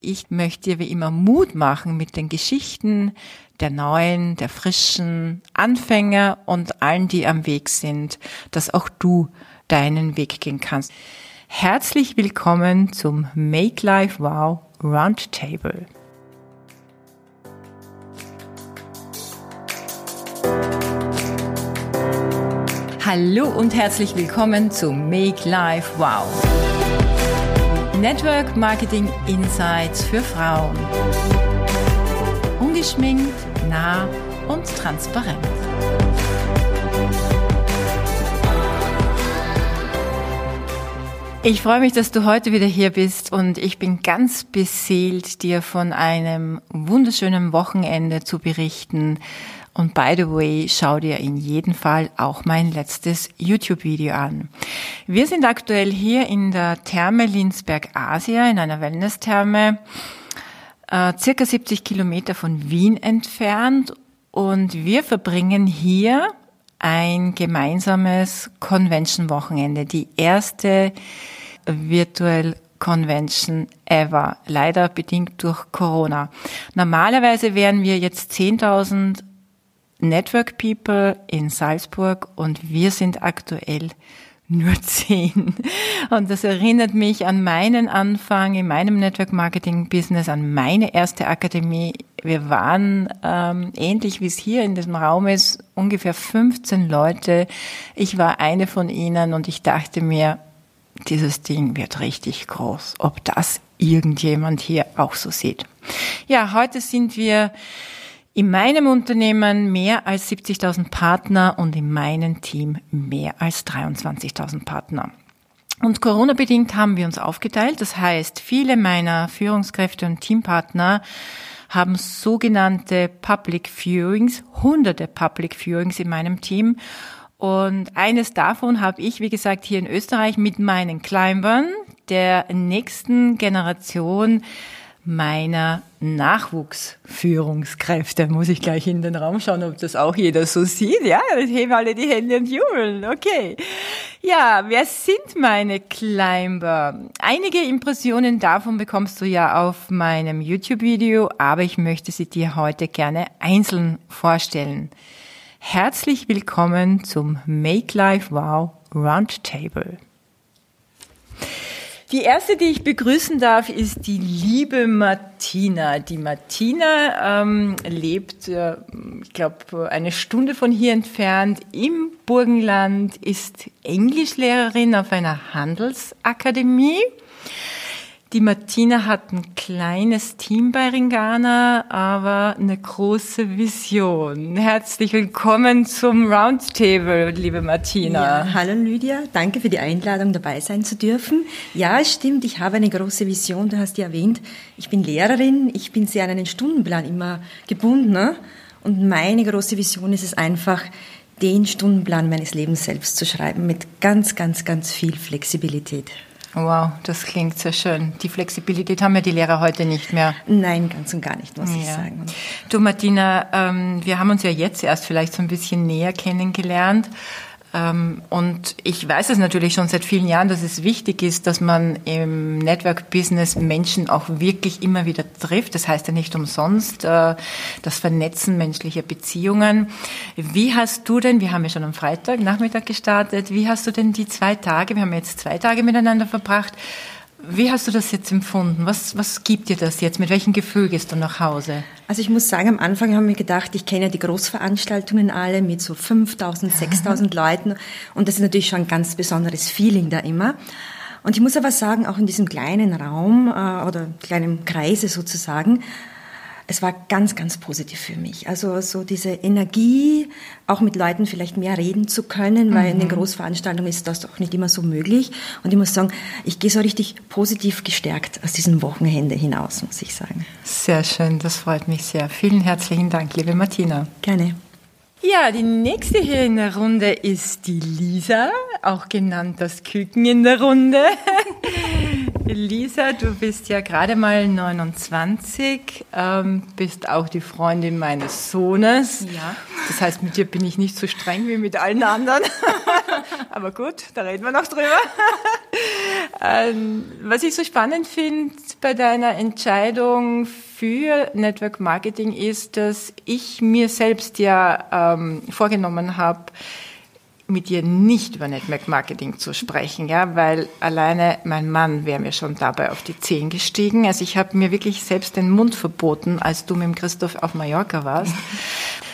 Ich möchte dir wie immer Mut machen mit den Geschichten der neuen, der frischen Anfänger und allen, die am Weg sind, dass auch du deinen Weg gehen kannst. Herzlich willkommen zum Make Life Wow Roundtable. Hallo und herzlich willkommen zum Make Life Wow. Network Marketing Insights für Frauen. Ungeschminkt, nah und transparent. Ich freue mich, dass du heute wieder hier bist und ich bin ganz beseelt, dir von einem wunderschönen Wochenende zu berichten. Und by the way, schau dir in jedem Fall auch mein letztes YouTube-Video an. Wir sind aktuell hier in der Therme Linsberg Asia, in einer Wellness-Therme, äh, circa 70 Kilometer von Wien entfernt. Und wir verbringen hier ein gemeinsames Convention-Wochenende, die erste Virtual Convention ever, leider bedingt durch Corona. Normalerweise wären wir jetzt 10.000 Network People in Salzburg und wir sind aktuell nur zehn. Und das erinnert mich an meinen Anfang in meinem Network Marketing Business, an meine erste Akademie. Wir waren ähm, ähnlich wie es hier in diesem Raum ist, ungefähr 15 Leute. Ich war eine von ihnen und ich dachte mir, dieses Ding wird richtig groß. Ob das irgendjemand hier auch so sieht. Ja, heute sind wir in meinem Unternehmen mehr als 70.000 Partner und in meinem Team mehr als 23.000 Partner. Und Corona-bedingt haben wir uns aufgeteilt. Das heißt, viele meiner Führungskräfte und Teampartner haben sogenannte Public Viewings, hunderte Public Viewings in meinem Team. Und eines davon habe ich, wie gesagt, hier in Österreich mit meinen Climbern der nächsten Generation meiner Nachwuchsführungskräfte. Muss ich gleich in den Raum schauen, ob das auch jeder so sieht. Ja, dann heben alle die Hände und jubeln. Okay. Ja, wer sind meine Climber? Einige Impressionen davon bekommst du ja auf meinem YouTube-Video, aber ich möchte sie dir heute gerne einzeln vorstellen. Herzlich willkommen zum Make Life Wow Roundtable. Die erste, die ich begrüßen darf, ist die liebe Martina. Die Martina ähm, lebt, äh, ich glaube, eine Stunde von hier entfernt im Burgenland, ist Englischlehrerin auf einer Handelsakademie die Martina hat ein kleines Team bei Ringana, aber eine große Vision. Herzlich willkommen zum Roundtable, liebe Martina. Ja, hallo Lydia, danke für die Einladung, dabei sein zu dürfen. Ja, es stimmt, ich habe eine große Vision, du hast ja erwähnt, ich bin Lehrerin, ich bin sehr an einen Stundenplan immer gebunden. Ne? Und meine große Vision ist es einfach, den Stundenplan meines Lebens selbst zu schreiben, mit ganz, ganz, ganz viel Flexibilität. Wow, das klingt sehr schön. Die Flexibilität haben ja die Lehrer heute nicht mehr. Nein, ganz und gar nicht, muss ja. ich sagen. Du Martina, ähm, wir haben uns ja jetzt erst vielleicht so ein bisschen näher kennengelernt. Ähm, und ich weiß es natürlich schon seit vielen Jahren, dass es wichtig ist, dass man im Network-Business Menschen auch wirklich immer wieder trifft. Das heißt ja nicht umsonst äh, das Vernetzen menschlicher Beziehungen. Wie hast du denn, wir haben ja schon am Freitag Nachmittag gestartet, wie hast du denn die zwei Tage, wir haben jetzt zwei Tage miteinander verbracht, wie hast du das jetzt empfunden? Was, was gibt dir das jetzt? Mit welchem Gefühl gehst du nach Hause? Also ich muss sagen, am Anfang haben wir gedacht, ich kenne ja die Großveranstaltungen alle mit so 5000, 6000 Leuten und das ist natürlich schon ein ganz besonderes Feeling da immer. Und ich muss aber sagen, auch in diesem kleinen Raum äh, oder kleinen Kreise sozusagen, es war ganz, ganz positiv für mich. Also so diese Energie, auch mit Leuten vielleicht mehr reden zu können, weil mhm. in den mhm. Großveranstaltungen ist das doch nicht immer so möglich. Und ich muss sagen, ich gehe so richtig positiv gestärkt aus diesem Wochenende hinaus, muss ich sagen. Sehr schön, das freut mich sehr. Vielen herzlichen Dank, liebe Martina. Gerne. Ja, die nächste hier in der Runde ist die Lisa, auch genannt das Küken in der Runde. Lisa, du bist ja gerade mal 29, ähm, bist auch die Freundin meines Sohnes. Ja. Das heißt, mit dir bin ich nicht so streng wie mit allen anderen. Aber gut, da reden wir noch drüber. Ähm, was ich so spannend finde bei deiner Entscheidung für Network Marketing ist, dass ich mir selbst ja ähm, vorgenommen habe, mit dir nicht über Network Marketing zu sprechen, ja, weil alleine mein Mann wäre mir schon dabei auf die Zehen gestiegen. Also ich habe mir wirklich selbst den Mund verboten, als du mit dem Christoph auf Mallorca warst.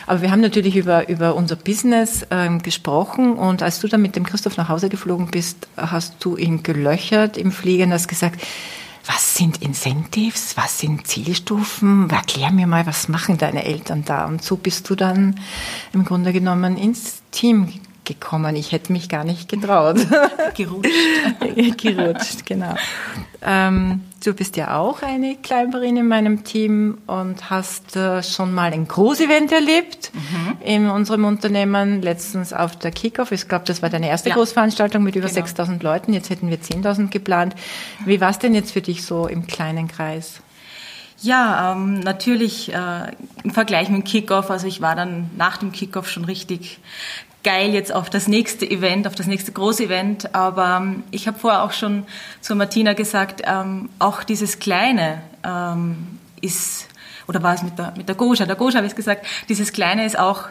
Aber wir haben natürlich über, über unser Business ähm, gesprochen und als du dann mit dem Christoph nach Hause geflogen bist, hast du ihn gelöchert im Fliegen, hast gesagt, was sind Incentives, was sind Zielstufen, erklär mir mal, was machen deine Eltern da? Und so bist du dann im Grunde genommen ins Team gekommen. Ich hätte mich gar nicht getraut. Gerutscht. Gerutscht, genau. Ähm, du bist ja auch eine Climberin in meinem Team und hast äh, schon mal ein Großevent erlebt mhm. in unserem Unternehmen, letztens auf der Kickoff. Ich glaube, das war deine erste ja. Großveranstaltung mit über genau. 6000 Leuten. Jetzt hätten wir 10.000 geplant. Wie war es denn jetzt für dich so im kleinen Kreis? Ja, ähm, natürlich äh, im Vergleich mit dem Kickoff, also ich war dann nach dem Kickoff schon richtig geil jetzt auf das nächste Event, auf das nächste große Event. Aber ähm, ich habe vorher auch schon zu Martina gesagt, ähm, auch dieses Kleine ähm, ist, oder war es mit der, mit der Goscha, der Goscha habe ich gesagt, dieses Kleine ist auch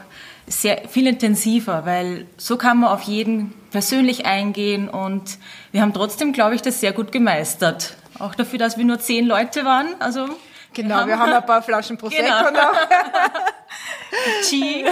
sehr viel intensiver, weil so kann man auf jeden persönlich eingehen und wir haben trotzdem, glaube ich, das sehr gut gemeistert. Auch dafür, dass wir nur zehn Leute waren. Also Genau, wir haben, wir haben ein paar Flaschen Prosecco genau. noch. Chi,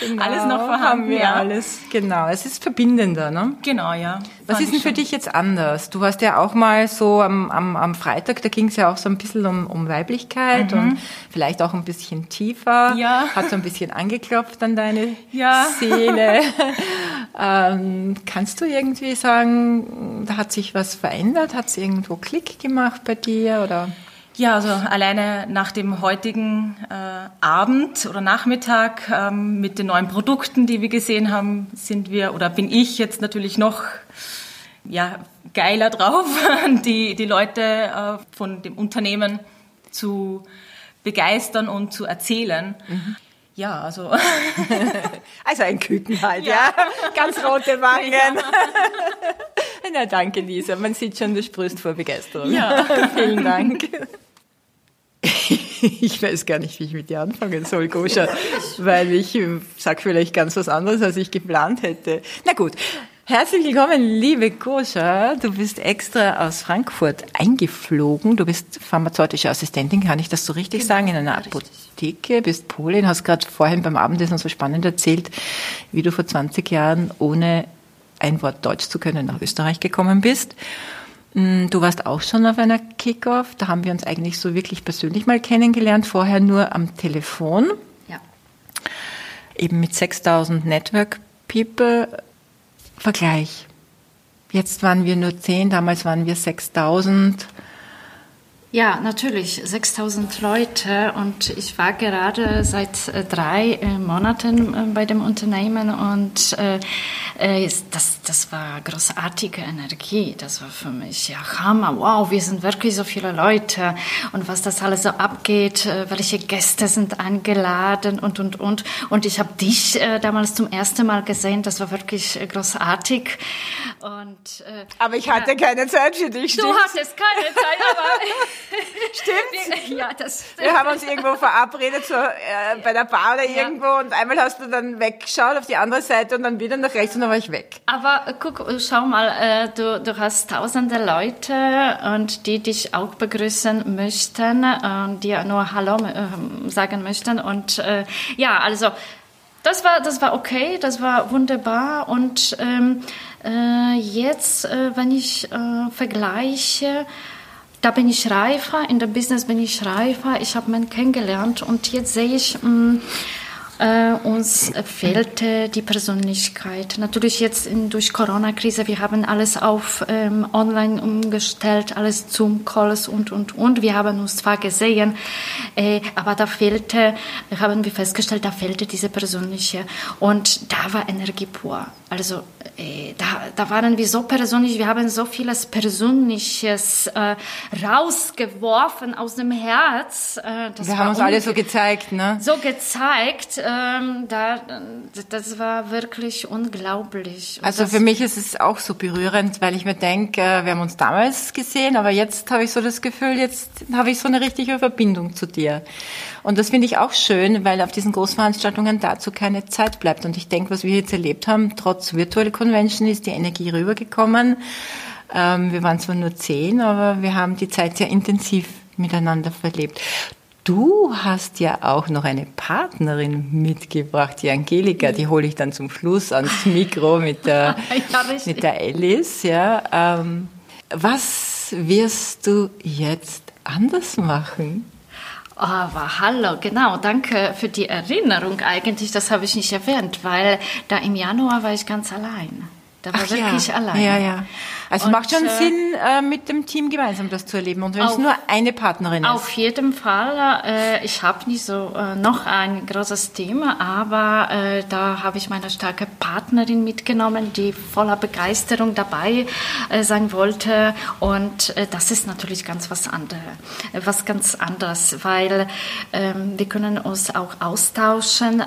genau, alles noch vorhanden. Haben wir ja. alles, genau. Es ist verbindender, ne? Genau, ja. Was ist denn für dich jetzt anders? Du hast ja auch mal so am, am, am Freitag, da ging es ja auch so ein bisschen um, um Weiblichkeit mhm. und vielleicht auch ein bisschen tiefer. Ja. Hat so ein bisschen angeklopft an deine ja. Seele. ähm, kannst du irgendwie sagen, da hat sich was verändert? Hat es irgendwo Klick gemacht bei dir oder? Ja, also alleine nach dem heutigen äh, Abend oder Nachmittag ähm, mit den neuen Produkten, die wir gesehen haben, sind wir oder bin ich jetzt natürlich noch ja, geiler drauf, die, die Leute äh, von dem Unternehmen zu begeistern und zu erzählen. Mhm. Ja, also. also ein Küken halt, ja. ja. Ganz rote Wangen. Ja. Na, danke, Lisa. Man sieht schon, du sprühst vor Begeisterung. Ja. Vielen Dank. ich weiß gar nicht, wie ich mit dir anfangen soll, Goscha, weil ich sag vielleicht ganz was anderes, als ich geplant hätte. Na gut. Herzlich willkommen, liebe Goscha. Du bist extra aus Frankfurt eingeflogen. Du bist pharmazeutische Assistentin, kann ich das so richtig genau, sagen, in einer Apotheke, bist Polin, hast gerade vorhin beim Abendessen so spannend erzählt, wie du vor 20 Jahren ohne ein Wort Deutsch zu können nach Österreich gekommen bist. Mm, du warst auch schon auf einer Kickoff. Da haben wir uns eigentlich so wirklich persönlich mal kennengelernt. Vorher nur am Telefon. Ja. Eben mit 6000 Network People. Vergleich. Jetzt waren wir nur 10, damals waren wir 6000. Ja, natürlich, 6000 Leute. Und ich war gerade seit äh, drei äh, Monaten äh, bei dem Unternehmen. Und das, das war großartige Energie, das war für mich ja Hammer, wow, wir sind wirklich so viele Leute. Und was das alles so abgeht, welche Gäste sind eingeladen und, und, und. Und ich habe dich damals zum ersten Mal gesehen, das war wirklich großartig. Und... aber ich hatte ja, keine Zeit für dich, Du hattest keine Zeit, aber... Stimmt? ja, das. Wir haben uns irgendwo verabredet, so äh, bei der Bar oder irgendwo, ja. und einmal hast du dann weggeschaut auf die andere Seite und dann wieder nach rechts und dann war ich weg. Aber guck, schau mal, äh, du, du hast tausende Leute und die dich auch begrüßen möchten und dir nur Hallo äh, sagen möchten. Und äh, ja, also das war, das war okay, das war wunderbar. Und ähm, äh, jetzt, äh, wenn ich äh, vergleiche, da bin ich reifer, in der Business bin ich reifer, ich habe meinen kennengelernt und jetzt sehe ich, mh, mm, äh, uns fehlte die Persönlichkeit. Natürlich jetzt in, durch Corona-Krise, wir haben alles auf ähm, online umgestellt, alles Zoom-Calls und, und, und. Wir haben uns zwar gesehen, äh, aber da fehlte, haben wir festgestellt, da fehlte diese persönliche. Und da war Energie pur. Also äh, da, da waren wir so persönlich, wir haben so vieles Persönliches äh, rausgeworfen aus dem Herz. Äh, wir haben uns alle so gezeigt, ne? So gezeigt ähm, da, das war wirklich unglaublich. Und Also für mich ist es auch so berührend, weil ich mir denke, wir haben uns damals gesehen, aber jetzt habe ich so das Gefühl, jetzt habe ich so eine richtige Verbindung zu dir. Und das finde ich auch schön, weil auf diesen Großveranstaltungen dazu keine Zeit bleibt. Und ich denke, was wir jetzt erlebt haben, trotz Virtual Convention ist die Energie rübergekommen. Ähm, wir waren zwar nur zehn, aber wir haben die Zeit sehr intensiv miteinander verlebt. Du hast ja auch noch eine Partnerin mitgebracht, die Angelika, die hole ich dann zum Schluss ans Mikro mit der, Ja, mit der Alice. Ja. Ähm, was wirst du jetzt anders machen? Aber hallo, genau, danke für die Erinnerung eigentlich, das habe ich nicht erwähnt, weil da im Januar war ich ganz allein. Da war wirklich ja. allein. Ja, ja. Also Und, macht schon äh, Sinn, äh, mit dem Team gemeinsam das zu erleben. Und wenn es nur eine Partnerin ist. Auf jeden Fall. Äh, ich habe nicht so äh, noch ein großes Thema, aber äh, da habe ich meine starke Partnerin mitgenommen, die voller Begeisterung dabei äh, sein wollte. Und das ist natürlich ganz was anderes, was ganz anderes, weil ähm, wir können uns auch austauschen.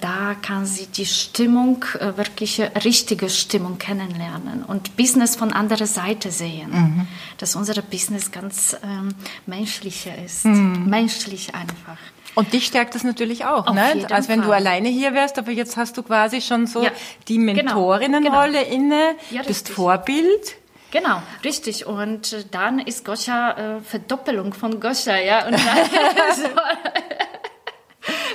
Da kann sie die Stimmung, äh, wirklich richtige Stimmung kennenlernen und Business von anderer Seite sehen. Dass unser Business ganz ähm, menschlicher ist. Menschlich einfach. Und dich stärkt das natürlich auch, Auf ne? Als wenn du Fall. alleine hier wärst, aber jetzt hast du quasi schon so Ja, die genau, Mentorinnenrolle inne, Ja, bist richtig. Vorbild. Genau, richtig. Und äh, dann ist Goscha äh, Verdoppelung von Goscha, ja. Und dann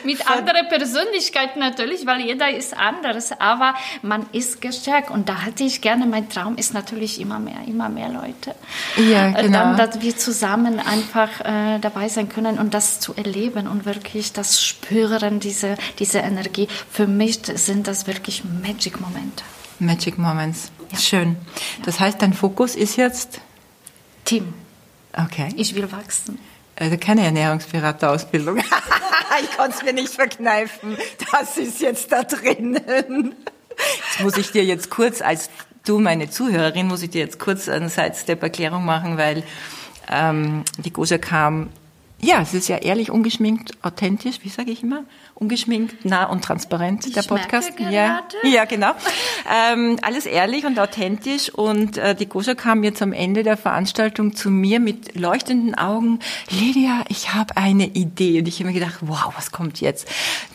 mit anderer Persönlichkeit natürlich, weil jeder ist anders, aber man ist gestärkt. Und da hätte ich gerne, mein Traum ist natürlich immer mehr, immer mehr Leute. Ja, Äh, genau. Dann, dass wir zusammen einfach äh, dabei sein können und das zu erleben und wirklich das Spüren, diese, diese Energie. Für mich sind das wirklich Magic-Momente. Magic Moments. Schön. Das heißt, dein Fokus ist jetzt, Team, okay, ich will wachsen. Also keine Ernährungsberaterausbildung. ich konnte es mir nicht verkneifen. Das ist jetzt da drinnen. Jetzt muss ich dir jetzt kurz, als du meine Zuhörerin, muss ich dir jetzt kurz eine Sidestep-Erklärung machen, weil ähm, die Goscha kam, ja, es ist ja ehrlich, ungeschminkt, authentisch, wie sage ich immer? Ungeschminkt, nah und transparent, der Ich merke Podcast. Ja, ja, genau. Ähm, alles ehrlich und authentisch. Und äh, die Goscha kam jetzt am Ende der Veranstaltung zu mir mit leuchtenden Augen. Lydia, ich habe eine Idee. Und ich habe mir gedacht, wow, was kommt jetzt?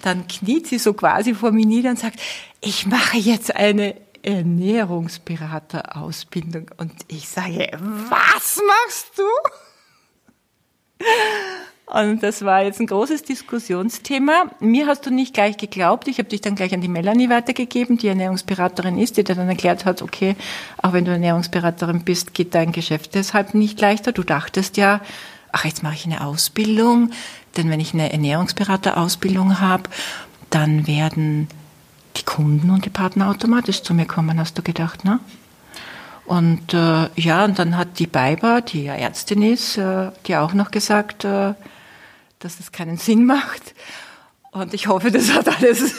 Dann kniet sie so quasi vor mir nieder und sagt, ich mache jetzt eine Ernährungsberaterausbildung. Und ich sage, was machst du? Und das war jetzt ein großes Diskussionsthema. Mir hast du nicht gleich geglaubt. Ich habe dich dann gleich an die Melanie weitergegeben, die Ernährungsberaterin ist, die dann erklärt hat, okay, auch wenn du Ernährungsberaterin bist, geht dein Geschäft deshalb nicht leichter. Du dachtest ja, ach, jetzt mache ich eine Ausbildung, denn wenn ich eine Ernährungsberaterausbildung habe, dann werden die Kunden und die Partner automatisch zu mir kommen, hast du gedacht, ne? Und äh, ja, und dann hat die Beiber, die ja Ärztin ist, äh, die auch noch gesagt, äh, dass es keinen Sinn macht. Und ich hoffe, das hat alles,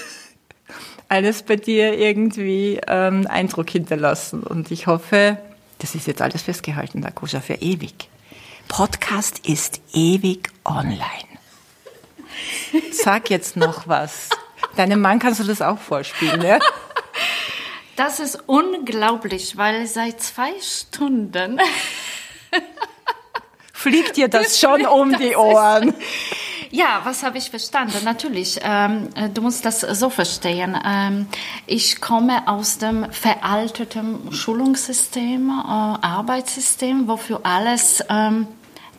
alles bei dir irgendwie ähm, Eindruck hinterlassen. Und ich hoffe, das ist jetzt alles festgehalten, der Koscha, für ewig. Podcast ist ewig online. Sag jetzt noch was. Deinem Mann kannst du das auch vorspielen, ja? Das ist unglaublich, weil seit zwei Stunden Fliegt dir das schon um die Ohren? Ja, was habe ich verstanden? Natürlich, ähm, äh, du musst das so verstehen. Ähm, ich komme aus dem veralteten Schulungssystem, äh, Arbeitssystem, wofür alles ähm,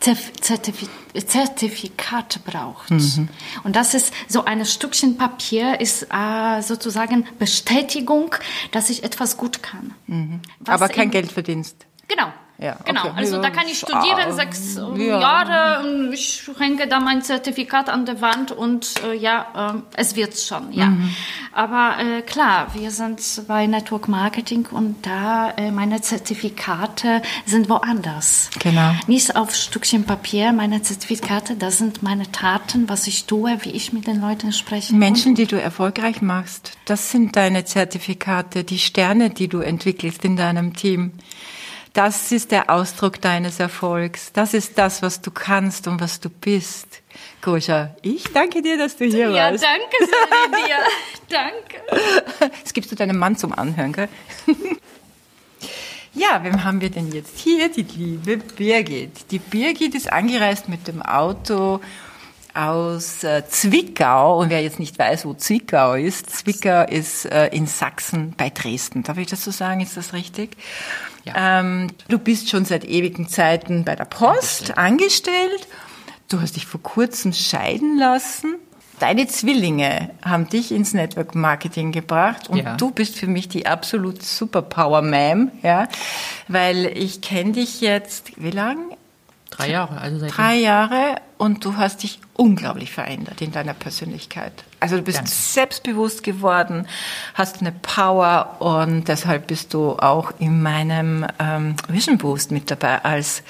Zerf- Zertifi Zertifikat braucht. Und das ist so ein Stückchen Papier, ist äh, sozusagen Bestätigung, dass ich etwas gut kann. Was Aber kein im- Geld verdienst. Genau. Ja, Genau, okay. also da kann ich studieren, ah, sechs äh, ja. Jahre, ich hänge da mein Zertifikat an der Wand und äh, ja, ähm, es wird schon, ja. Mhm. Aber äh, klar, wir sind bei Network Marketing und da äh, meine Zertifikate sind woanders. Genau. Nicht auf Stückchen Papier, meine Zertifikate, das sind meine Taten, was ich tue, wie ich mit den Leuten spreche. Menschen, die du erfolgreich machst, das sind deine Zertifikate, die Sterne, die du entwickelst in deinem Team. Das ist der Ausdruck deines Erfolgs. Das ist das, was du kannst und was du bist. Goscha, ich danke dir, dass du hier ja, warst. Ja, danke, Lydia. danke. Das gibst du deinem Mann zum Anhören, gell? Ja, wem haben wir denn jetzt hier? Die liebe Birgit. Die Birgit ist angereist mit dem Auto aus äh, Zwickau. Und wer jetzt nicht weiß, wo Zwickau ist, Zwickau ist äh, in Sachsen bei Dresden. Darf ich das so sagen? Ist das richtig? Ja. Ähm, du bist schon seit ewigen Zeiten bei der Post angestellt. Du hast dich vor kurzem scheiden lassen. Deine Zwillinge haben dich ins Network Marketing gebracht und ja. du bist für mich die absolut Superpower Ma'am, ja, weil ich kenne dich jetzt, wie lang? Drei Jahre, also seit drei Jahre und du hast dich unglaublich verändert in deiner Persönlichkeit. Also du bist Danke. selbstbewusst geworden, hast eine Power und deshalb bist du auch in meinem ähm, Vision Boost mit dabei als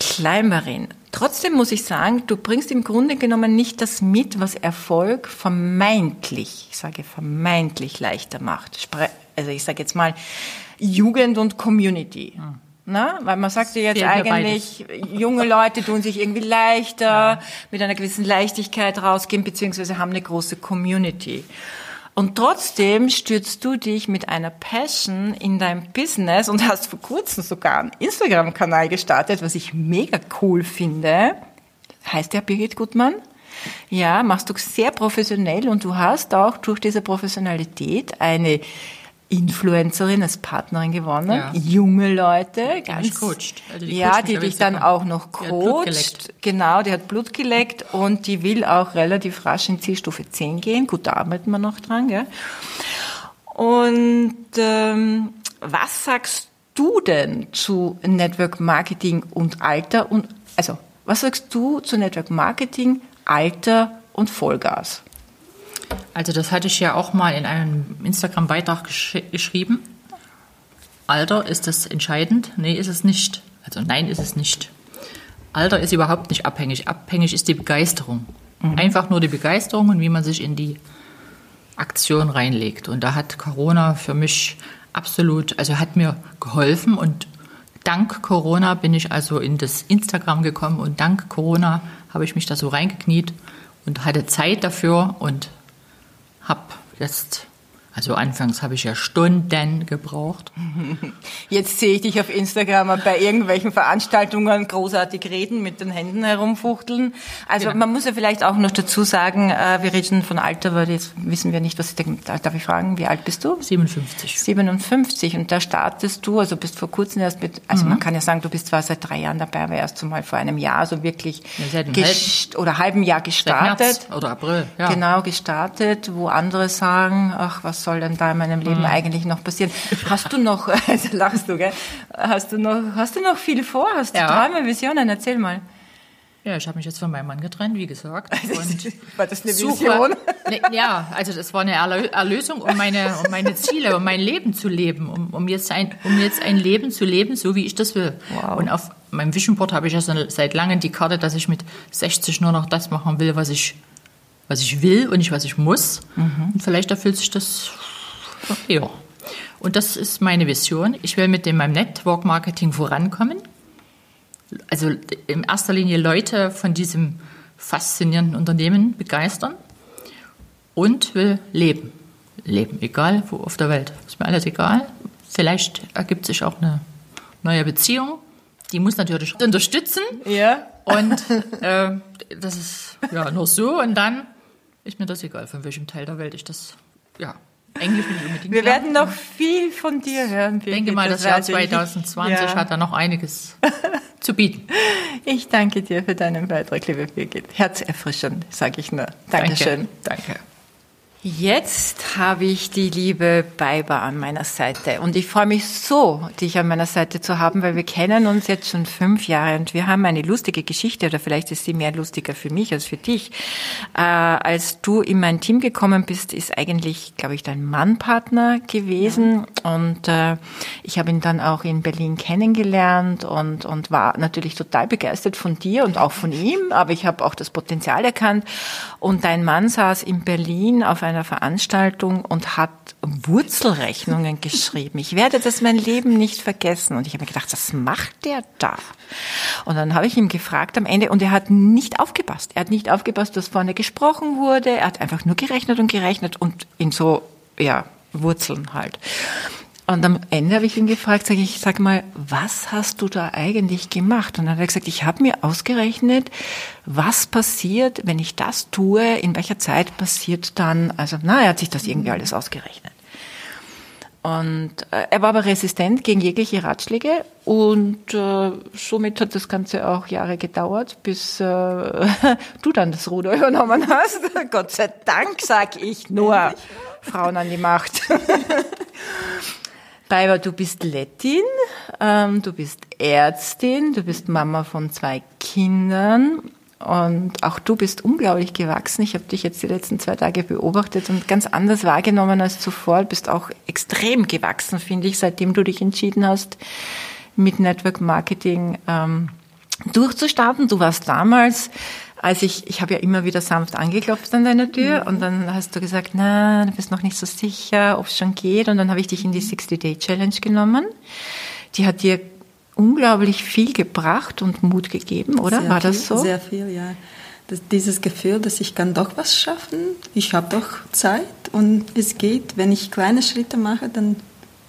Kleinmarin. Trotzdem muss ich sagen, du bringst im Grunde genommen nicht das mit, was Erfolg vermeintlich, ich sage vermeintlich leichter macht. Also ich sage jetzt mal Jugend und Community. Hm. Na, weil man sagt ja jetzt eigentlich, junge Leute tun sich irgendwie leichter, ja. mit einer gewissen Leichtigkeit rausgehen, beziehungsweise haben eine große Community. Und trotzdem stürzt du dich mit einer Passion in dein Business und hast vor kurzem sogar einen Instagram-Kanal gestartet, was ich mega cool finde. Heißt der Birgit Gutmann? Ja, machst du sehr professionell und du hast auch durch diese Professionalität eine Influencerin als Partnerin gewonnen, ja. junge Leute, ganz coacht. Also die ja, die dich dann auch noch coacht. Genau, die hat Blut geleckt und die will auch relativ rasch in Zielstufe 10 gehen. Gut, da arbeiten wir noch dran, gell? Und ähm, was sagst du denn zu Network Marketing und Alter und also was sagst du zu Network Marketing, Alter und Vollgas? Also das hatte ich ja auch mal in einem Instagram-Beitrag gesch geschrieben. Alter, ist das entscheidend? Nee, ist es nicht. Also nein, ist es nicht. Alter ist überhaupt nicht abhängig. Abhängig ist die Begeisterung. Mhm. Einfach nur die Begeisterung und wie man sich in die Aktion reinlegt. Und da hat Corona für mich absolut, also hat mir geholfen und dank Corona bin ich also in das Instagram gekommen und dank Corona habe ich mich da so reingekniet und hatte Zeit dafür und habe jetzt also anfangs habe ich ja Stunden gebraucht. Jetzt sehe ich dich auf Instagram bei irgendwelchen Veranstaltungen großartig reden, mit den Händen herumfuchteln. Also genau. man muss ja vielleicht auch noch dazu sagen, äh, wir reden von Alter, weil jetzt wissen wir nicht, was ich denke. Darf ich fragen, wie alt bist du? 57. 57 und da startest du, also bist vor kurzem erst mit, also mhm. man kann ja sagen, du bist zwar seit drei Jahren dabei, aber erst mal vor einem Jahr so wirklich ja, halb, oder halben Jahr gestartet. März oder April, ja. Genau, gestartet, wo andere sagen, ach, was soll denn da in meinem Leben mhm. eigentlich noch passieren? Hast du noch, also lachst du, gell? Hast du noch, hast du noch viel vor? Hast du ja. Träume, Visionen? Erzähl mal. Ja, ich habe mich jetzt von meinem Mann getrennt, wie gesagt. Und war das eine Vision? Ne, ja, also das war eine Erlösung, um meine, um meine Ziele, um mein Leben zu leben, um, um, jetzt ein, um jetzt ein Leben zu leben, so wie ich das will. Wow. Und auf meinem Vision Board habe ich ja seit langem die Karte, dass ich mit 60 nur noch das machen will, was ich, was ich will und nicht was ich muss. Mhm. Und vielleicht erfüllt sich das ja. Und das ist meine Vision. Ich will mit dem meinem Network Marketing vorankommen. Also in erster Linie Leute von diesem faszinierenden Unternehmen begeistern und will leben. Leben, egal wo auf der Welt. Ist mir alles egal. Vielleicht ergibt sich auch eine neue Beziehung. Die muss natürlich unterstützen. Ja. Und äh, das ist ja nur so. Und dann ist mir das egal, von welchem Teil der Welt ich das ja, Englisch ich unbedingt Wir werden noch viel von dir hören. Ich denke mal, das, das Jahr 2020 ja. hat da noch einiges zu bieten. Ich danke dir für deinen Beitrag, liebe Birgit. Herzerfrischend, sage ich nur. Dankeschön. Danke. Danke. Jetzt habe ich die liebe Beiber an meiner Seite und ich freue mich so, dich an meiner Seite zu haben, weil wir kennen uns jetzt schon fünf Jahre und wir haben eine lustige Geschichte oder vielleicht ist sie mehr lustiger für mich als für dich. Äh, als du in mein Team gekommen bist, ist eigentlich, glaube ich, dein Mannpartner gewesen ja. und äh, ich habe ihn dann auch in Berlin kennengelernt und, und war natürlich total begeistert von dir und auch von ihm, aber ich habe auch das Potenzial erkannt und dein Mann saß in Berlin auf einer Veranstaltung und hat Wurzelrechnungen geschrieben. Ich werde das mein Leben nicht vergessen. Und ich habe mir gedacht, was macht der da? Und dann habe ich ihm gefragt am Ende und er hat nicht aufgepasst. Er hat nicht aufgepasst, dass vorne gesprochen wurde. Er hat einfach nur gerechnet und gerechnet und in so, ja, Wurzeln halt. Und am Ende habe ich ihn gefragt, sage ich, sag mal, was hast du da eigentlich gemacht? Und dann hat er gesagt, ich habe mir ausgerechnet, was passiert, wenn ich das tue, in welcher Zeit passiert dann, also na, er hat sich das irgendwie alles ausgerechnet. Und äh, er war aber resistent gegen jegliche Ratschläge und äh, somit hat das Ganze auch Jahre gedauert, bis äh, du dann das Ruder übernommen hast. Gott sei Dank, sag ich nur. Frauen an die Macht. Baiba, du bist Lettin, ähm, du bist Ärztin, du bist Mama von zwei Kindern und auch du bist unglaublich gewachsen. Ich habe dich jetzt die letzten zwei Tage beobachtet und ganz anders wahrgenommen als zuvor. Du bist auch extrem gewachsen, finde ich, seitdem du dich entschieden hast, mit Network Marketing ähm, durchzustarten. Du warst damals als ich, ich habe ja immer wieder sanft angeklopft an deiner Tür mhm. und dann hast du gesagt, na, du bist noch nicht so sicher, ob es schon geht. Und dann habe ich dich in die 60-Day-Challenge genommen. Die hat dir unglaublich viel gebracht und Mut gegeben, oder? Sehr War viel, das so? Sehr viel, ja. Das, dieses Gefühl, dass ich kann doch was schaffen, ich habe doch Zeit und es geht, wenn ich kleine Schritte mache, dann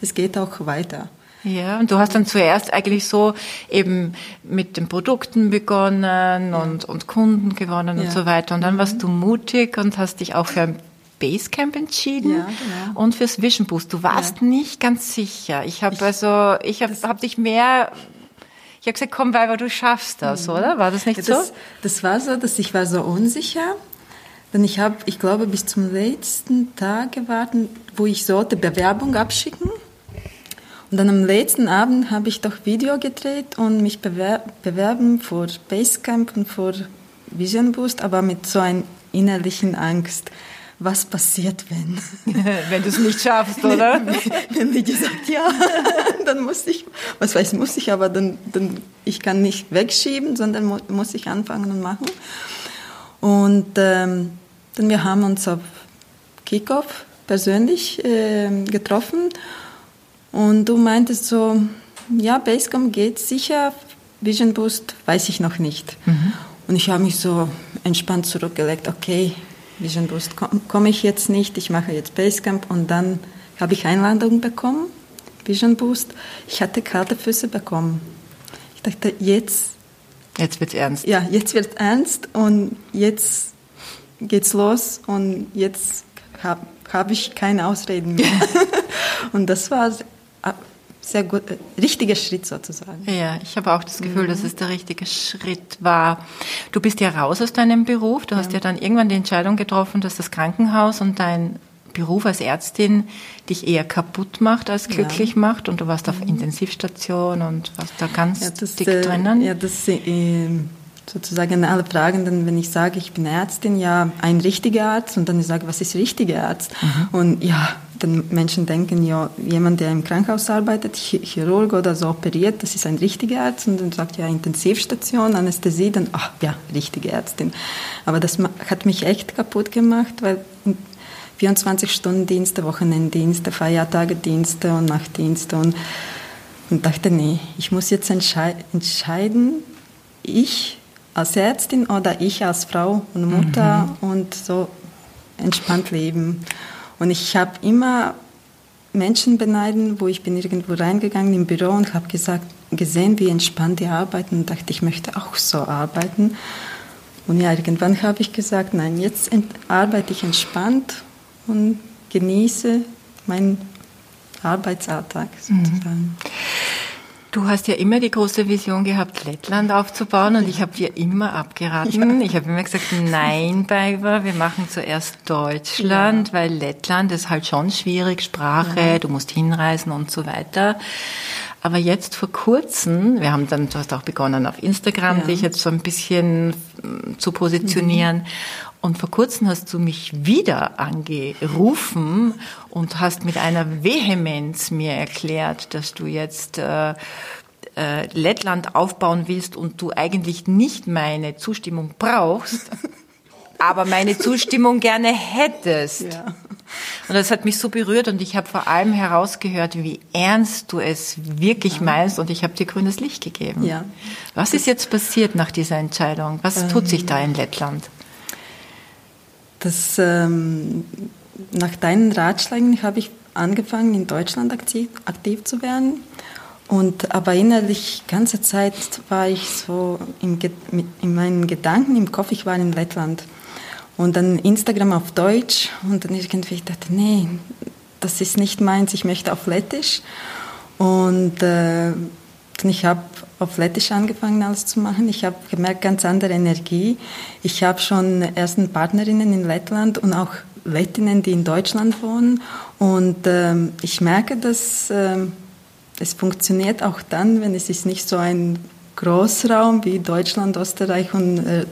es geht auch weiter. Ja, und du hast dann zuerst eigentlich so eben mit den Produkten begonnen und, und Kunden gewonnen ja. und so weiter. Und dann warst mhm. du mutig und hast dich auch für ein Basecamp entschieden ja, genau. und fürs Vision Boost. Du warst ja. nicht ganz sicher. Ich habe also, ich habe hab dich mehr ich habe gesagt, komm, weil du schaffst das, mhm. oder? War das nicht ja, das, so? Das war so, dass ich war so unsicher. Denn ich habe, ich glaube, bis zum letzten Tag gewartet, wo ich sollte Bewerbung abschicken. Und dann am letzten Abend habe ich doch Video gedreht und mich bewer bewerben vor Basecamp und vor Vision Boost, aber mit so einer innerlichen Angst. Was passiert, wenn? wenn du es nicht schaffst, oder? wenn die gesagt, ja, dann muss ich, was weiß muss ich, aber dann, dann ich kann nicht wegschieben, sondern mu muss ich anfangen und machen. Und ähm, dann wir haben uns auf Kickoff persönlich äh, getroffen und du meintest so, ja, Basecamp geht sicher, Vision Boost weiß ich noch nicht. Mhm. Und ich habe mich so entspannt zurückgelegt, okay, Vision Boost komme komm ich jetzt nicht, ich mache jetzt Basecamp und dann habe ich Einladung bekommen, Vision Boost. Ich hatte kalte Füße bekommen. Ich dachte, jetzt... Jetzt wird's ernst. Ja, jetzt wird ernst und jetzt geht's los und jetzt habe hab ich keine Ausreden mehr. und das war sehr gut, äh, richtiger Schritt sozusagen. Ja, ich habe auch das Gefühl, mhm. dass es der richtige Schritt war. Du bist ja raus aus deinem Beruf. Du ja. hast ja dann irgendwann die Entscheidung getroffen, dass das Krankenhaus und dein Beruf als Ärztin dich eher kaputt macht als glücklich ja. macht und du warst auf mhm. Intensivstation und warst da ganz ja, das, dick äh, drinnen. Ja, das äh, sozusagen alle Fragen, dann wenn ich sage, ich bin Ärztin, ja, ein richtiger Arzt und dann ich sage, was ist richtiger Arzt? Mhm. Und ja, dann Menschen denken, ja, jemand, der im Krankenhaus arbeitet, Chirurg oder so operiert, das ist ein richtiger Arzt und dann sagt ja Intensivstation, Anästhesie, dann, ach ja, richtige Ärztin. Aber das hat mich echt kaputt gemacht, weil 24 Stunden Dienste, Wochenenddienste, Feiertagedienste und Nachtdienste und, und dachte, nee, ich muss jetzt entscheiden, ich als Ärztin oder ich als Frau und Mutter mhm. und so entspannt leben. Und ich habe immer Menschen beneiden, wo ich bin irgendwo reingegangen im Büro und habe gesagt, gesehen, wie entspannt die arbeiten und dachte, ich möchte auch so arbeiten. Und ja, irgendwann habe ich gesagt, nein, jetzt arbeite ich entspannt und genieße meinen Arbeitsalltag sozusagen. Mhm. Du hast ja immer die große Vision gehabt, Lettland aufzubauen und ich habe dir immer abgeraten. Ja. Ich habe immer gesagt, nein, Baiva, wir machen zuerst Deutschland, ja. weil Lettland ist halt schon schwierig, Sprache, ja. du musst hinreisen und so weiter. Aber jetzt vor kurzem, wir haben dann, du hast auch begonnen auf Instagram, dich jetzt so ein bisschen zu positionieren. Mhm. Und vor kurzem hast du mich wieder angerufen und hast mit einer Vehemenz mir erklärt, dass du jetzt äh, äh, Lettland aufbauen willst und du eigentlich nicht meine Zustimmung brauchst. aber meine Zustimmung gerne hättest. Ja. Und das hat mich so berührt und ich habe vor allem herausgehört, wie ernst du es wirklich ja. meinst und ich habe dir grünes Licht gegeben. Ja. Was ist jetzt passiert nach dieser Entscheidung? Was ähm, tut sich da in Lettland? Das, ähm, nach deinen Ratschlägen habe ich angefangen, in Deutschland aktiv, aktiv zu werden. Und aber innerlich ganze Zeit war ich so im, in meinen Gedanken im Kopf, ich war in Lettland. Und dann Instagram auf Deutsch und dann irgendwie ich dachte, nee, das ist nicht meins, ich möchte auf Lettisch. Und äh, ich habe auf Lettisch angefangen, alles zu machen. Ich habe gemerkt, ganz andere Energie. Ich habe schon ersten Partnerinnen in Lettland und auch Lettinnen, die in Deutschland wohnen. Und äh, ich merke, dass äh, es funktioniert auch dann, wenn es ist nicht so ein Großraum wie Deutschland, Österreich und äh, äh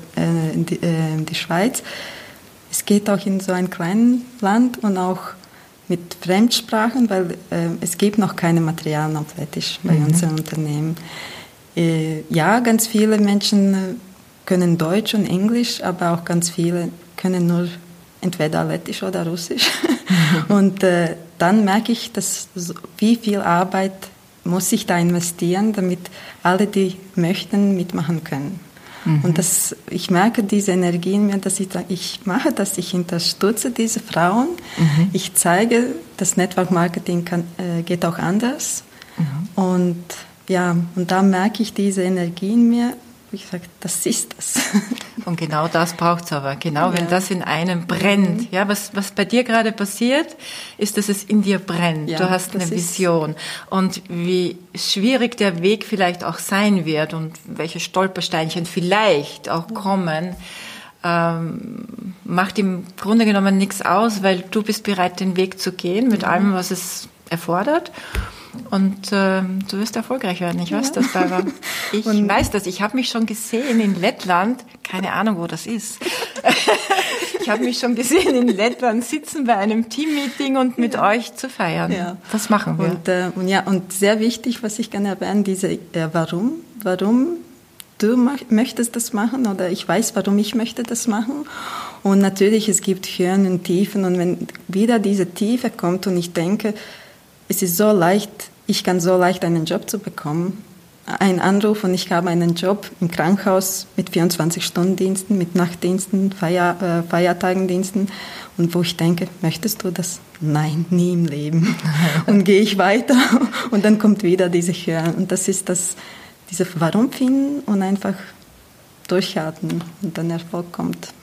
die, äh, die Schweiz. Es geht auch in so ein kleines Land und auch mit Fremdsprachen, weil äh, es gibt noch keine Materialien auf Lettisch bei mhm. unseren Unternehmen. Äh, ja, ganz viele Menschen äh, können Deutsch und Englisch, aber auch ganz viele können nur entweder Lettisch oder Russisch. Mhm. Und äh, dann merke ich, dass wie viel Arbeit muss ich da investieren, damit alle, die möchten, mitmachen können. Mhm. Und das, ich merke diese Energie in mir, dass ich, ich mache das, ich unterstütze diese Frauen. Mhm. Ich zeige, das Network Marketing kann, äh, geht auch anders. Mhm. Und ja, und da merke ich diese Energie in mir ich sage, das ist das. Und genau das braucht es aber. Genau, ja. wenn das in einem brennt. Mhm. Ja, was, was bei dir gerade passiert, ist, dass es in dir brennt. Ja, du hast eine Vision. Und wie schwierig der Weg vielleicht auch sein wird und welche Stolpersteinchen vielleicht auch kommen, ähm, macht im Grunde genommen nichts aus, weil du bist bereit, den Weg zu gehen mit mhm. allem, was es erfordert. Und äh, du wirst erfolgreich werden. Ich weiß ja. das, Barbara. Ich und weiß das. Ich habe mich schon gesehen in Lettland. Keine Ahnung, wo das ist. ich habe mich schon gesehen in Lettland sitzen bei einem Teammeeting und mit ja. euch zu feiern. Ja. Das machen wir. Und, äh, und, ja, und sehr wichtig, was ich gerne erwähnen, diese äh, Warum. Warum du möchtest das machen oder ich weiß, warum ich möchte das machen. Und natürlich, es gibt Höhen und Tiefen und wenn wieder diese Tiefe kommt und ich denke, es ist so leicht, ich kann so leicht einen Job zu bekommen. Ein Anruf und ich habe einen Job im Krankenhaus mit 24-Stunden-Diensten, mit Nachtdiensten, Feier, äh, Feiertagendiensten und wo ich denke, möchtest du das? Nein, nie im Leben. und gehe ich weiter und dann kommt wieder diese Hören und das ist das, diese Warum finden und einfach durchhalten und dann Erfolg kommt.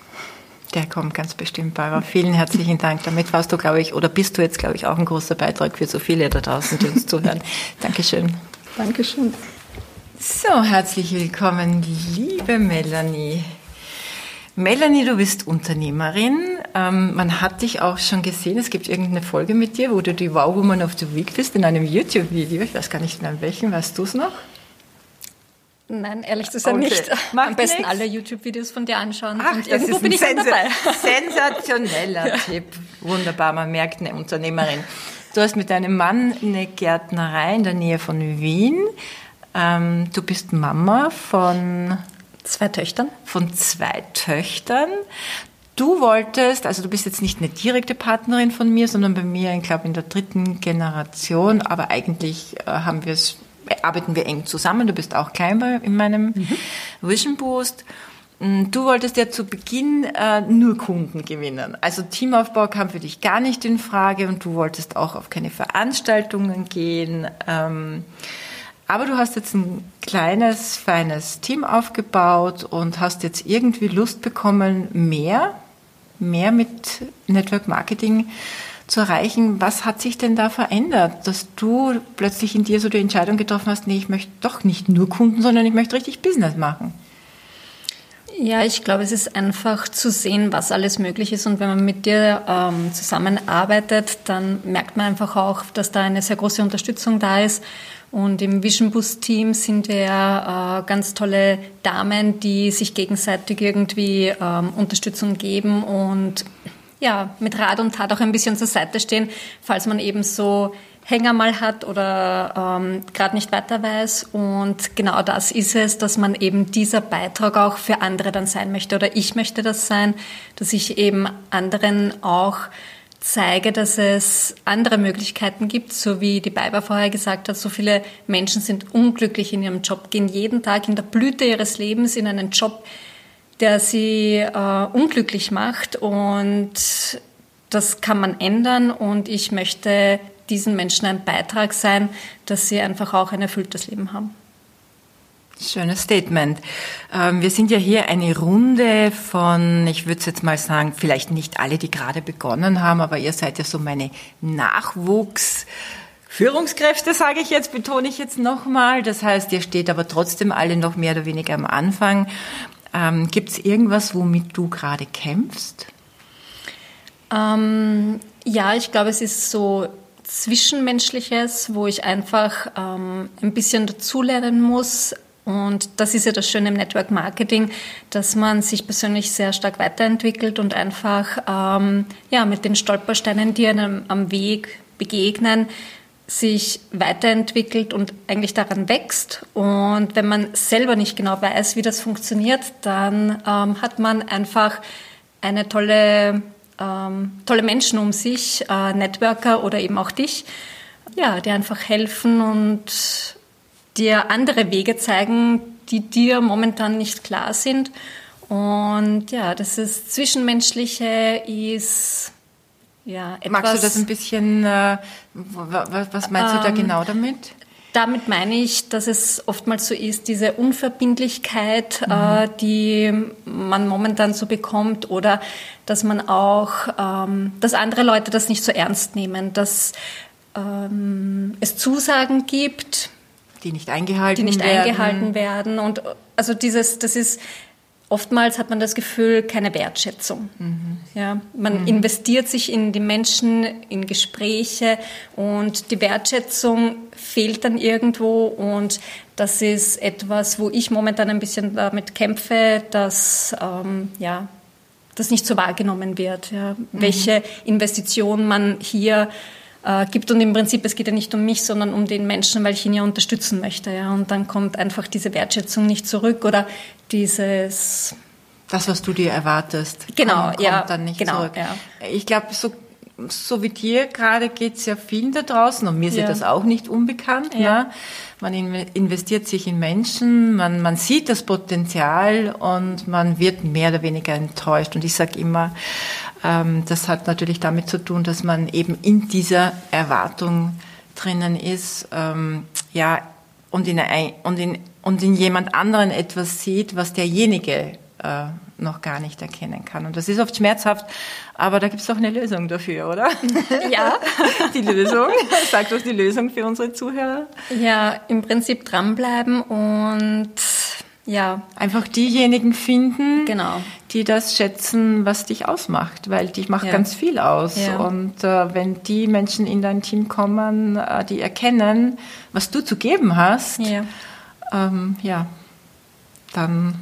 Der kommt ganz bestimmt, Barbara. Vielen herzlichen Dank. Damit warst du, glaube ich, oder bist du jetzt, glaube ich, auch ein großer Beitrag für so viele da draußen, die uns zuhören. Dankeschön. Dankeschön. So, herzlich willkommen, liebe Melanie. Melanie, du bist Unternehmerin. Ähm, man hat dich auch schon gesehen. Es gibt irgendeine Folge mit dir, wo du die Wow Woman of the Week bist in einem YouTube-Video. Ich weiß gar nicht in welchem. Weißt du es noch? Nein, ehrlich zu sein okay. nicht. Macht Am besten nichts. alle YouTube-Videos von dir anschauen. Ach, und das ist bin ein ich Sens dabei. sensationeller ja. Tipp. Wunderbar, man merkt eine Unternehmerin. Du hast mit deinem Mann eine Gärtnerei in der Nähe von Wien. Ähm, du bist Mama von zwei Töchtern. Von zwei Töchtern. Du wolltest, also du bist jetzt nicht eine direkte Partnerin von mir, sondern bei mir, ich glaube, in der dritten Generation, aber eigentlich äh, haben wir es arbeiten wir eng zusammen. Du bist auch klein in meinem mhm. Vision Boost. Mm, du wolltest ja zu Beginn äh, nur Kunden gewinnen. Also Teamaufbau kam für dich gar nicht in Frage und du wolltest auch auf keine Veranstaltungen gehen. Ähm, aber du hast jetzt ein kleines, feines Team aufgebaut und hast jetzt irgendwie Lust bekommen, mehr, mehr mit Network Marketing zu erreichen. Was hat sich denn da verändert, dass du plötzlich in dir so die Entscheidung getroffen hast, nee, ich möchte doch nicht nur Kunden, sondern ich möchte richtig Business machen? Ja, ich glaube, es ist einfach zu sehen, was alles möglich ist. Und wenn man mit dir ähm, zusammenarbeitet, dann merkt man einfach auch, dass da eine sehr große Unterstützung da ist. Und im Vision Boost Team sind wir äh, ganz tolle Damen, die sich gegenseitig irgendwie ähm, Unterstützung geben und ja, mit Rat und Tat auch ein bisschen zur Seite stehen, falls man eben so Hänger mal hat oder ähm, gerade nicht weiter weiß. Und genau das ist es, dass man eben dieser Beitrag auch für andere dann sein möchte oder ich möchte das sein, dass ich eben anderen auch zeige, dass es andere Möglichkeiten gibt, so wie die Biber vorher gesagt hat, so viele Menschen sind unglücklich in ihrem Job, gehen jeden Tag in der Blüte ihres Lebens in einen Job, der sie äh, unglücklich macht und das kann man ändern und ich möchte diesen Menschen ein Beitrag sein, dass sie einfach auch ein erfülltes Leben haben. Schönes Statement. Ähm, wir sind ja hier eine Runde von, ich würde jetzt mal sagen, vielleicht nicht alle, die gerade begonnen haben, aber ihr seid ja so meine Nachwuchs. Führungskräfte, sage ich jetzt, betone ich jetzt nochmal. Das heißt, ihr steht aber trotzdem alle noch mehr oder weniger am Anfang. Ähm, Gibt es irgendwas, womit du gerade kämpfst? Ähm, ja, ich glaube, es ist so Zwischenmenschliches, wo ich einfach ähm, ein bisschen dazulernen muss. Und das ist ja das Schöne im Network Marketing, dass man sich persönlich sehr stark weiterentwickelt und einfach ähm, ja, mit den Stolpersteinen, die einem am Weg begegnen, sich weiterentwickelt und eigentlich daran wächst. Und wenn man selber nicht genau weiß, wie das funktioniert, dann ähm, hat man einfach eine tolle ähm, tolle Menschen um sich, äh, Networker oder eben auch dich, ja, die einfach helfen und dir andere Wege zeigen, die dir momentan nicht klar sind. Und ja, das ist Zwischenmenschliche ist ja etwas. Magst du das ein bisschen? Äh, was meinst du da ähm, genau damit? Damit meine ich, dass es oftmals so ist, diese Unverbindlichkeit, mhm. äh, die man momentan so bekommt, oder dass man auch, ähm, dass andere Leute das nicht so ernst nehmen, dass ähm, es Zusagen gibt, die nicht eingehalten die nicht werden. eingehalten werden. Und also dieses, das ist Oftmals hat man das Gefühl, keine Wertschätzung. Mhm. Ja, man mhm. investiert sich in die Menschen, in Gespräche und die Wertschätzung fehlt dann irgendwo und das ist etwas, wo ich momentan ein bisschen damit kämpfe, dass ähm, ja, das nicht so wahrgenommen wird. Ja. Mhm. Welche Investition man hier äh, gibt. Und im Prinzip, es geht ja nicht um mich, sondern um den Menschen, weil ich ihn ja unterstützen möchte. Ja. Und dann kommt einfach diese Wertschätzung nicht zurück oder dieses... Das, was du dir erwartest, genau, kommt, ja, dann nicht genau, zurück. Ja. Ich glaube, so so wie dir gerade geht es ja vielen da draußen und mir ist ja. das auch nicht unbekannt. Ja. Ne? Man investiert sich in Menschen, man, man sieht das Potenzial und man wird mehr oder weniger enttäuscht. Und ich sage immer, ähm, das hat natürlich damit zu tun, dass man eben in dieser Erwartung drinnen ist, ähm, ja, und in, und, in, und in jemand anderen etwas sieht, was derjenige äh, noch gar nicht erkennen kann. Und das ist oft schmerzhaft, aber da gibt es doch eine Lösung dafür, oder? Ja. die Lösung. Sag doch die Lösung für unsere Zuhörer. Ja, im Prinzip dranbleiben und ja. Einfach diejenigen finden, genau. die das schätzen, was dich ausmacht, weil dich macht ja. ganz viel aus. Ja. Und äh, wenn die Menschen in dein Team kommen, äh, die erkennen, was du zu geben hast, ja, ähm, ja dann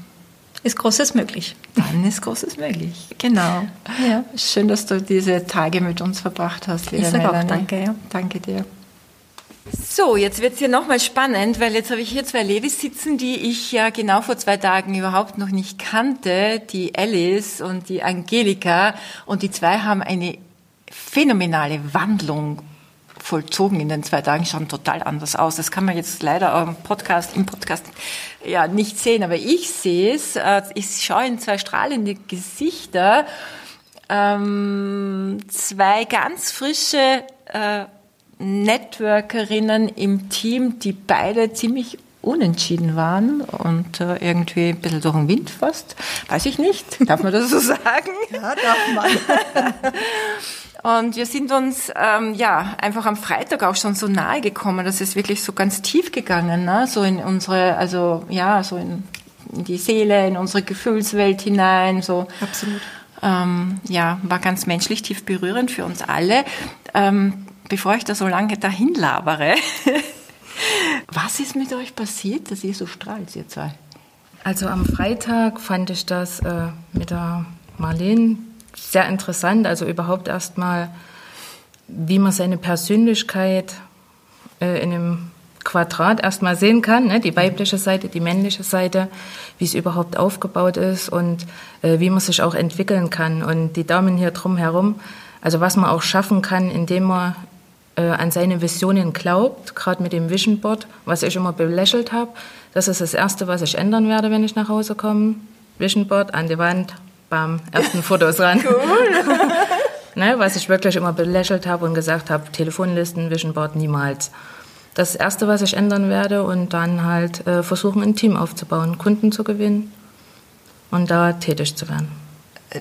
ist Großes möglich. Dann ist Großes möglich, genau. Ja. Schön, dass du diese Tage mit uns verbracht hast. Ich sage auch danke. Ja. Danke dir. So, jetzt wird es hier nochmal spannend, weil jetzt habe ich hier zwei Ladies sitzen, die ich ja genau vor zwei Tagen überhaupt noch nicht kannte, die Alice und die Angelika. Und die zwei haben eine phänomenale Wandlung vollzogen in den zwei Tagen, schauen total anders aus. Das kann man jetzt leider im Podcast, im Podcast ja nicht sehen, aber ich sehe es. Äh, ich schaue in zwei strahlende Gesichter, ähm, zwei ganz frische äh, Networkerinnen im Team, die beide ziemlich unentschieden waren und äh, irgendwie ein bisschen durch den Wind fast. Weiß ich nicht. Darf man das so sagen? Ja, darf man. Und wir sind uns ähm, ja einfach am Freitag auch schon so nahe gekommen, dass es wirklich so ganz tief gegangen, ne? so in unsere, also ja, so in, in die Seele, in unsere Gefühlswelt hinein, so. Absolut. Ähm, ja, war ganz menschlich tief berührend für uns alle. Ähm, bevor ich da so lange dahin labere, was ist mit euch passiert, dass ihr so strahlt, ihr zwei? Also am Freitag fand ich das äh, mit der Marlene sehr interessant. Also überhaupt erstmal, wie man seine Persönlichkeit äh, in einem Quadrat erstmal sehen kann, ne? die weibliche Seite, die männliche Seite, wie es überhaupt aufgebaut ist und äh, wie man sich auch entwickeln kann. Und die Damen hier drumherum, also was man auch schaffen kann, indem man äh, an seine Visionen glaubt, gerade mit dem Vision Board, was ich immer belächelt habe. Das ist das Erste, was ich ändern werde, wenn ich nach Hause komme. Vision Board an die Wand, beim ersten Fotos ran. Cool. ne, was ich wirklich immer belächelt habe und gesagt habe, Telefonlisten, Vision Board niemals. Das Erste, was ich ändern werde und dann halt äh, versuchen, ein Team aufzubauen, Kunden zu gewinnen und da tätig zu werden.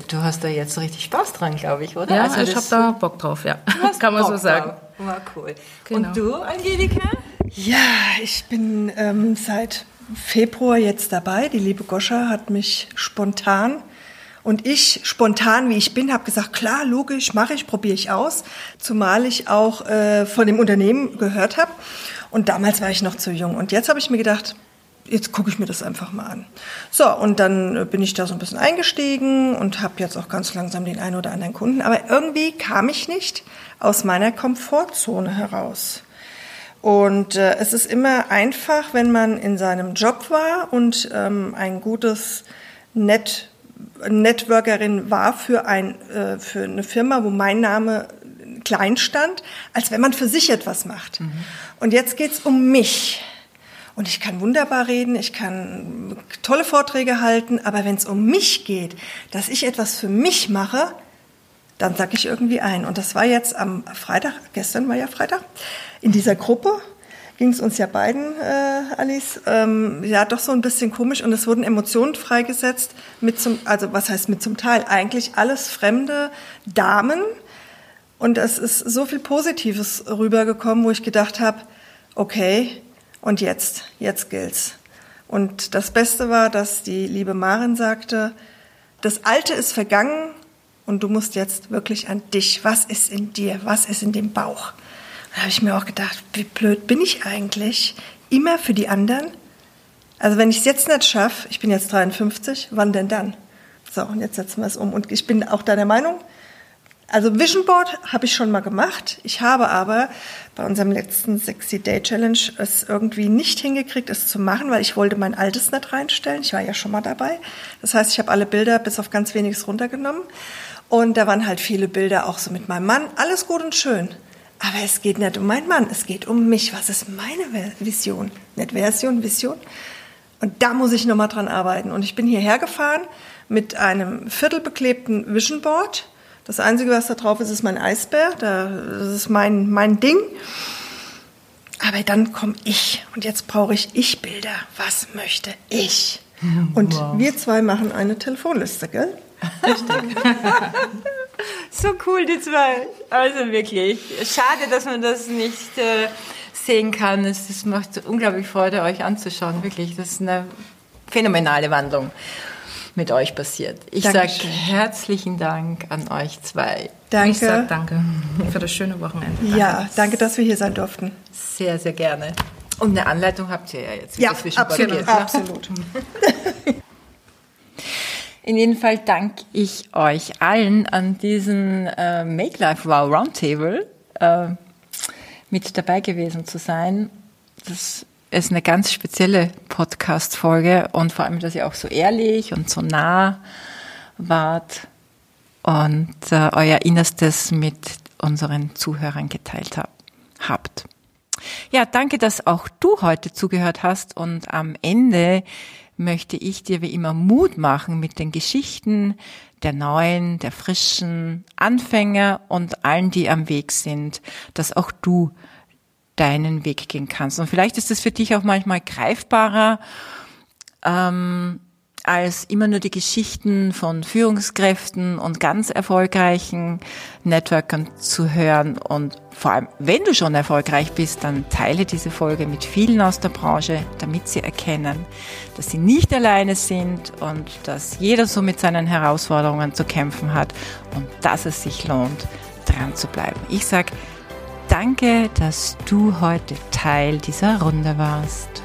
Du hast da jetzt richtig Spaß dran, glaube ich, oder? Ja, also ich habe da Bock drauf, ja. Kann man Bock so sagen. War cool. Genau. Und du, Angelika? Ja, ich bin ähm, seit Februar jetzt dabei. Die liebe Goscha hat mich spontan und ich, spontan wie ich bin, habe gesagt, klar, logisch, mache ich, probiere ich aus. Zumal ich auch äh, von dem Unternehmen gehört habe. Und damals war ich noch zu jung. Und jetzt habe ich mir gedacht, jetzt gucke ich mir das einfach mal an. So, und dann bin ich da so ein bisschen eingestiegen und habe jetzt auch ganz langsam den einen oder anderen Kunden. Aber irgendwie kam ich nicht aus meiner Komfortzone heraus. Und äh, es ist immer einfach, wenn man in seinem Job war und ähm, ein gutes Net Networkerin war für, ein, äh, für eine Firma, wo mein Name klein stand, als wenn man für sich etwas macht. Mhm. Und jetzt geht's um mich. Und ich kann wunderbar reden, ich kann tolle Vorträge halten, aber wenn es um mich geht, dass ich etwas für mich mache, dann sag ich irgendwie ein. Und das war jetzt am Freitag, gestern war ja Freitag, in dieser Gruppe ging es uns ja beiden, äh, Alice, ähm, ja doch so ein bisschen komisch und es wurden Emotionen freigesetzt mit zum, also was heißt mit zum Teil? Eigentlich alles fremde Damen und es ist so viel Positives rübergekommen, wo ich gedacht habe, okay, und jetzt, jetzt gilt's. Und das Beste war, dass die liebe Marin sagte, das Alte ist vergangen und du musst jetzt wirklich an dich. Was ist in dir? Was ist in dem Bauch? Da habe ich mir auch gedacht, wie blöd bin ich eigentlich? Immer für die anderen? Also wenn ich es jetzt nicht schaffe, ich bin jetzt 53, wann denn dann? So, und jetzt setzen wir es um. Und ich bin auch deiner Meinung, also Vision Board habe ich schon mal gemacht. Ich habe aber bei unserem letzten 60 Day Challenge es irgendwie nicht hingekriegt, es zu machen, weil ich wollte mein altes nicht reinstellen. Ich war ja schon mal dabei. Das heißt, ich habe alle Bilder bis auf ganz weniges runtergenommen. Und da waren halt viele Bilder auch so mit meinem Mann. Alles gut und schön. Aber es geht nicht um meinen Mann, es geht um mich. Was ist meine Vision? Nicht Version, Vision. Und da muss ich nochmal dran arbeiten. Und ich bin hierher gefahren mit einem viertelbeklebten Vision Board. Das Einzige, was da drauf ist, ist mein Eisbär. Das ist mein, mein Ding. Aber dann komme ich. Und jetzt brauche ich Ich-Bilder. Was möchte ich? Und wow. wir zwei machen eine Telefonliste, gell? Richtig. so cool, die zwei. Also wirklich. Schade, dass man das nicht äh, sehen kann. Es, es macht unglaublich Freude, euch anzuschauen. Wirklich, das ist eine phänomenale Wandlung mit euch passiert. Ich sage herzlichen Dank an euch zwei. Danke. Ich sage danke für das schöne Wochenende. Danke. Ja, danke, dass wir hier sein durften. Sehr, sehr gerne. Und eine Anleitung habt ihr ja jetzt. Ja, absolut. absolut. In jedem Fall danke ich euch allen an diesem äh, Make Life Wow Roundtable äh, mit dabei gewesen zu sein. Das ist eine ganz spezielle Podcast-Folge und vor allem, dass ihr auch so ehrlich und so nah wart und äh, euer Innerstes mit unseren Zuhörern geteilt hab, habt. Ja, danke, dass auch du heute zugehört hast und am Ende möchte ich dir wie immer Mut machen mit den Geschichten der neuen, der frischen Anfänger und allen, die am Weg sind, dass auch du deinen Weg gehen kannst. Und vielleicht ist es für dich auch manchmal greifbarer, ähm, als immer nur die Geschichten von Führungskräften und ganz erfolgreichen Networkern zu hören. Und vor allem, wenn du schon erfolgreich bist, dann teile diese Folge mit vielen aus der Branche, damit sie erkennen, dass sie nicht alleine sind und dass jeder so mit seinen Herausforderungen zu kämpfen hat und dass es sich lohnt, dran zu bleiben. Ich sag Danke, dass du heute Teil dieser Runde warst.